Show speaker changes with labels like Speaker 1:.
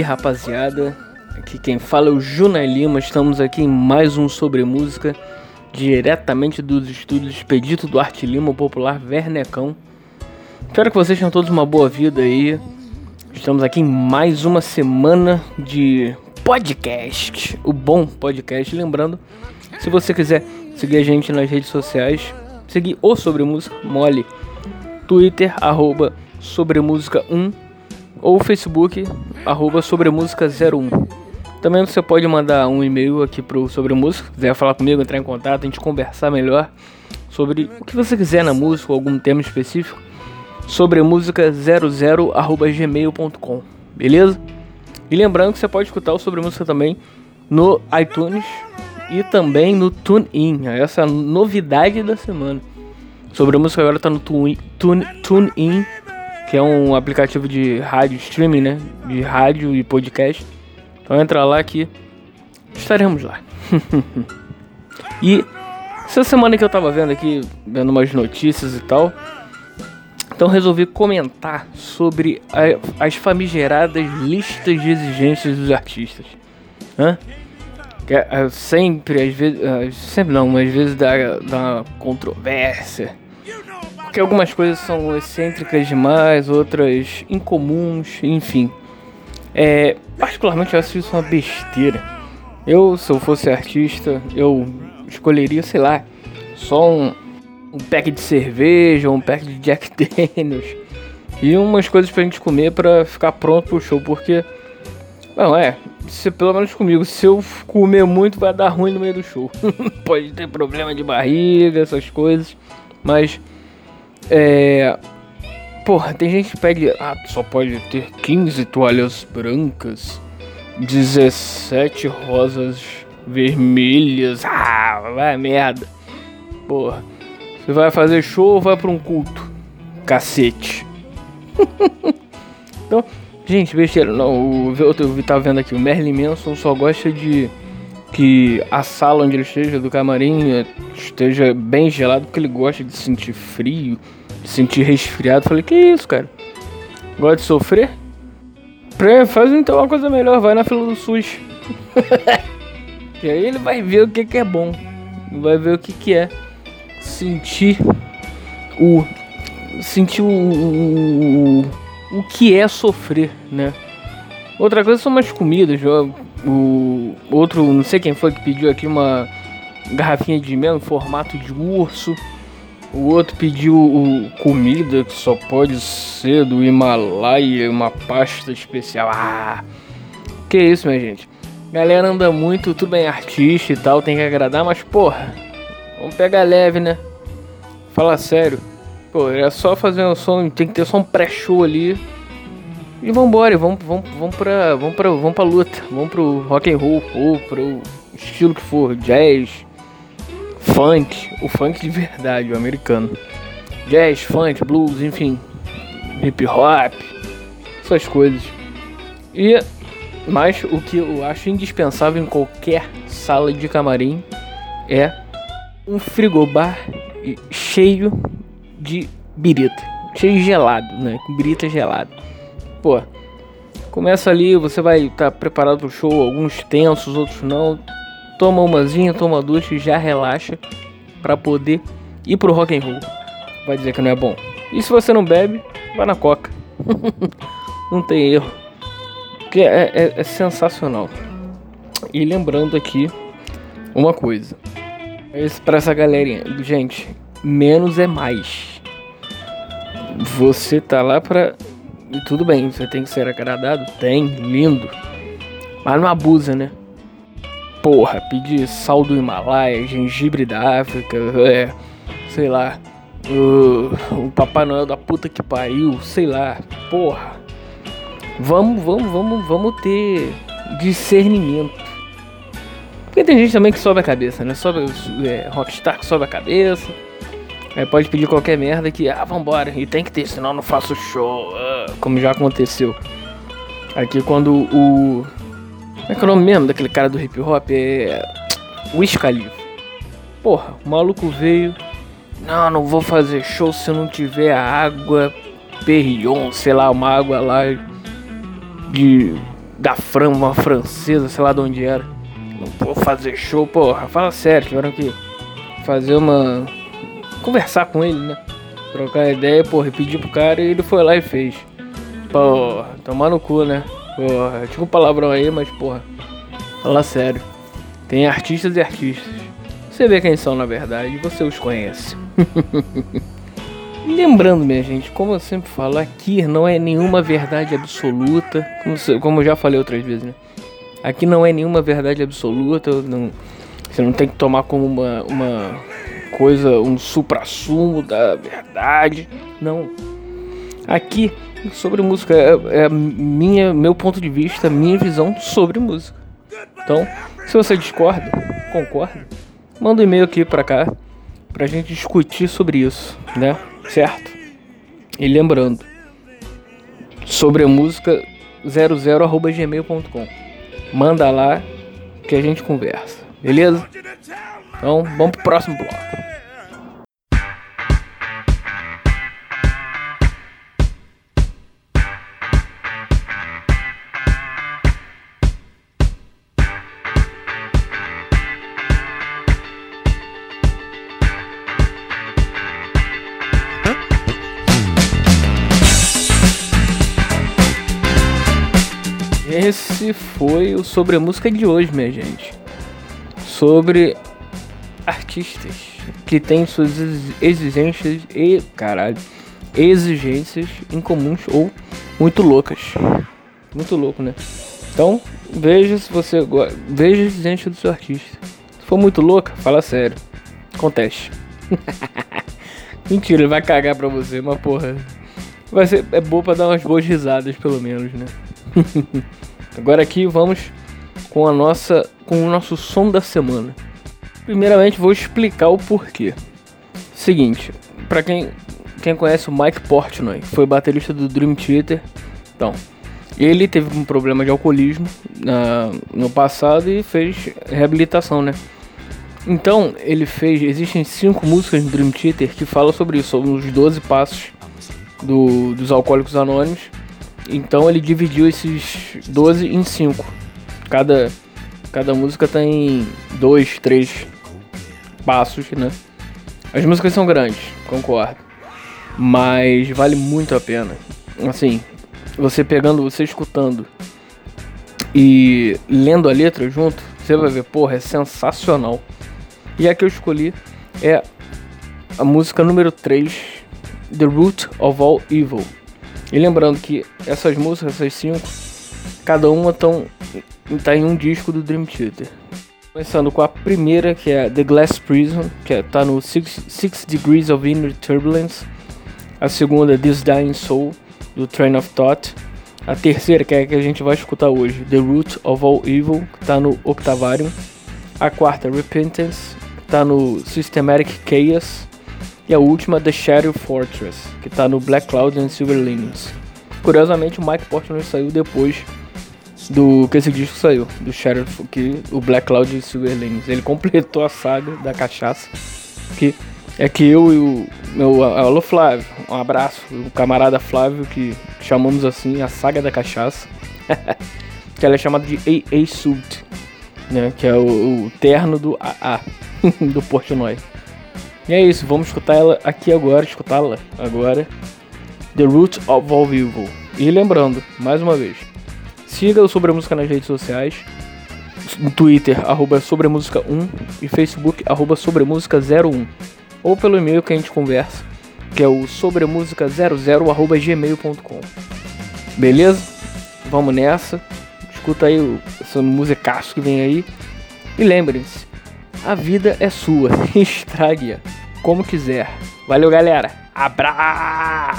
Speaker 1: rapaziada? Aqui quem fala é o Juna Lima. Estamos aqui em mais um sobre música, diretamente dos estúdios Expedito do Arte Lima, o popular Vernecão. Espero que vocês tenham todos uma boa vida aí. Estamos aqui em mais uma semana de podcast, o bom podcast. Lembrando, se você quiser seguir a gente nas redes sociais, seguir o Sobre Música Mole, Twitter, arroba Sobre Música 1 ou Facebook, arroba sobremusica01. Também você pode mandar um e-mail aqui pro Sobre Música, quiser falar comigo, entrar em contato, a gente conversar melhor sobre o que você quiser na música, algum tema específico, sobre música00 arroba gmail.com, beleza? E lembrando que você pode escutar o Sobre Música também no iTunes e também no TuneIn, essa é novidade da semana. Sobre música agora está no TuneIn, Tune, Tune que é um aplicativo de rádio streaming, né? De rádio e podcast. Então entra lá que estaremos lá. e essa semana que eu tava vendo aqui, vendo umas notícias e tal, então resolvi comentar sobre a, as famigeradas listas de exigências dos artistas. Hã? Que é, é sempre, às vezes, é, sempre não, mas às vezes dá, dá controvérsia porque algumas coisas são excêntricas demais, outras incomuns, enfim. É, particularmente eu acho isso uma besteira. Eu, se eu fosse artista, eu escolheria, sei lá, só um, um pack de cerveja, um pack de Jack Daniels e umas coisas pra gente comer pra ficar pronto pro show, porque. Não, é, se, pelo menos comigo, se eu comer muito vai dar ruim no meio do show. Pode ter problema de barriga, essas coisas, mas é. Porra, tem gente que pede. Ah, só pode ter 15 toalhas brancas, 17 rosas vermelhas. Ah, vai merda. Porra. Você vai fazer show ou vai pra um culto? Cacete. então, gente, besteira. Não, eu, eu tava vendo aqui, o Merlin Manson só gosta de que a sala onde ele esteja, do camarim, é, esteja bem gelado, porque ele gosta de sentir frio senti resfriado. Falei, que isso, cara? Gosta de sofrer? Faz então uma coisa melhor, vai na fila do SUS. e aí ele vai ver o que, que é bom. Vai ver o que, que é sentir o. Sentir o, o, o que é sofrer, né? Outra coisa são umas comidas. O outro, não sei quem foi que pediu aqui uma garrafinha de mel em formato de urso. O outro pediu o, comida que só pode ser do Himalaia, uma pasta especial. Ah, que isso, minha gente. Galera anda muito, tudo bem, artista e tal, tem que agradar, mas porra, vamos pegar leve, né? Fala sério. Pô, é só fazer um som, tem que ter só um pré-show ali. E vambora, vamos, vamos, vamos pra. Vamos pra. Vamos pra luta. Vamos pro rock and roll, ou pro estilo que for, jazz, funk, o funk de verdade, o americano. Jazz, funk, blues, enfim, hip hop, essas coisas. E mas o que eu acho indispensável em qualquer sala de camarim é um frigobar cheio de birita, cheio de gelado, né? Com birita gelado. Pô, começa ali, você vai estar tá preparado pro show, alguns tensos, outros não toma umazinha, toma duas e já relaxa para poder ir pro rock and roll. Vai dizer que não é bom. E se você não bebe, vai na coca. não tem erro. Porque é, é, é sensacional. E lembrando aqui uma coisa. Pra essa galerinha. Gente, menos é mais. Você tá lá pra. E tudo bem, você tem que ser agradado? Tem, lindo. Mas não abusa, né? Porra, pedir sal do Himalaia, gengibre da África, é, sei lá, o, o Papai Noel da puta que pariu, sei lá, porra. Vamos, vamos, vamos, vamos ter discernimento. Porque tem gente também que sobe a cabeça, né? Sobe, é, Rockstar que sobe a cabeça. Aí pode pedir qualquer merda que, ah, vambora, e tem que ter, senão não faço show. Como já aconteceu. Aqui quando o. Como é que é o nome mesmo daquele cara do hip hop? É. Wiz Khalifa. Porra, o maluco veio. Não, não vou fazer show se não tiver água Perrion, sei lá, uma água lá de. da Fran, uma francesa, sei lá de onde era. Não vou fazer show, porra. Fala sério, tiveram que fazer uma. conversar com ele, né? Trocar ideia, porra, e pedir pro cara e ele foi lá e fez. Porra, tomar no cu, né? Porra, tipo um palavrão aí, mas porra. Fala sério. Tem artistas e artistas. Você vê quem são na verdade e você os conhece. Lembrando, minha gente, como eu sempre falo, aqui não é nenhuma verdade absoluta, como, como eu já falei outras vezes, né? Aqui não é nenhuma verdade absoluta, não, você não tem que tomar como uma, uma coisa, um supra-sumo da verdade, não. Aqui, sobre música, é, é minha, meu ponto de vista, minha visão sobre música. Então, se você discorda, concorda, manda um e-mail aqui pra cá, pra gente discutir sobre isso, né? certo? E lembrando, sobre a música 00@gmail.com. Manda lá que a gente conversa. Beleza? Então, vamos pro próximo bloco. Esse foi o sobre a música de hoje, minha gente. Sobre artistas que têm suas exigências e caralho, exigências incomuns ou muito loucas. Muito louco, né? Então, veja se você veja as exigências do seu artista. Se for muito louca, fala sério. Conteste. Mentira, ele vai cagar pra você, mas porra. Vai ser é bom pra dar umas boas risadas, pelo menos, né? Agora aqui vamos com a nossa com o nosso som da semana. Primeiramente vou explicar o porquê. Seguinte, para quem quem conhece o Mike Portnoy, foi baterista do Dream Theater. Então, ele teve um problema de alcoolismo na, no passado e fez reabilitação, né? Então, ele fez. Existem cinco músicas no Dream Theater que falam sobre isso, sobre os 12 passos do, dos alcoólicos anônimos. Então ele dividiu esses 12 em 5. Cada, cada música tem dois, três passos, né? As músicas são grandes, concordo. Mas vale muito a pena. Assim, você pegando, você escutando e lendo a letra junto, você vai ver, porra, é sensacional. E a que eu escolhi é a música número 3, The Root of All Evil. E lembrando que essas músicas, essas cinco, cada uma estão tá em um disco do Dream Theater. Começando com a primeira, que é The Glass Prison, que é, tá no Six, Six Degrees of Inner Turbulence. A segunda, This Dying Soul, do Train of Thought. A terceira, que é a que a gente vai escutar hoje, The Root of All Evil, que tá no Octavarium. A quarta, Repentance, tá no Systematic Chaos. E a última, The Shadow Fortress, que tá no Black Cloud and Silver Linings. Curiosamente, o Mike Portnoy saiu depois do que esse disco saiu, do Shadow, que o Black Cloud e Silver Linings. Ele completou a saga da cachaça, que é que eu e o meu alô Flávio, um abraço, o camarada Flávio que chamamos assim a saga da cachaça, que ela é chamada de AA Suit, né, que é o, o terno do AA do Portnoy. E é isso, vamos escutar ela aqui agora, escutá-la agora. The Root of All Evil. E lembrando, mais uma vez, siga o Sobre a Música nas redes sociais. No Twitter, arroba Sobremusica1 e Facebook, arroba Sobremusica01. Ou pelo e-mail que a gente conversa, que é o sobremusica00 arroba gmail.com. Beleza? Vamos nessa. Escuta aí o, esse musicaço que vem aí. E lembrem-se, a vida é sua. Estrague-a como quiser. Valeu, galera. Abra!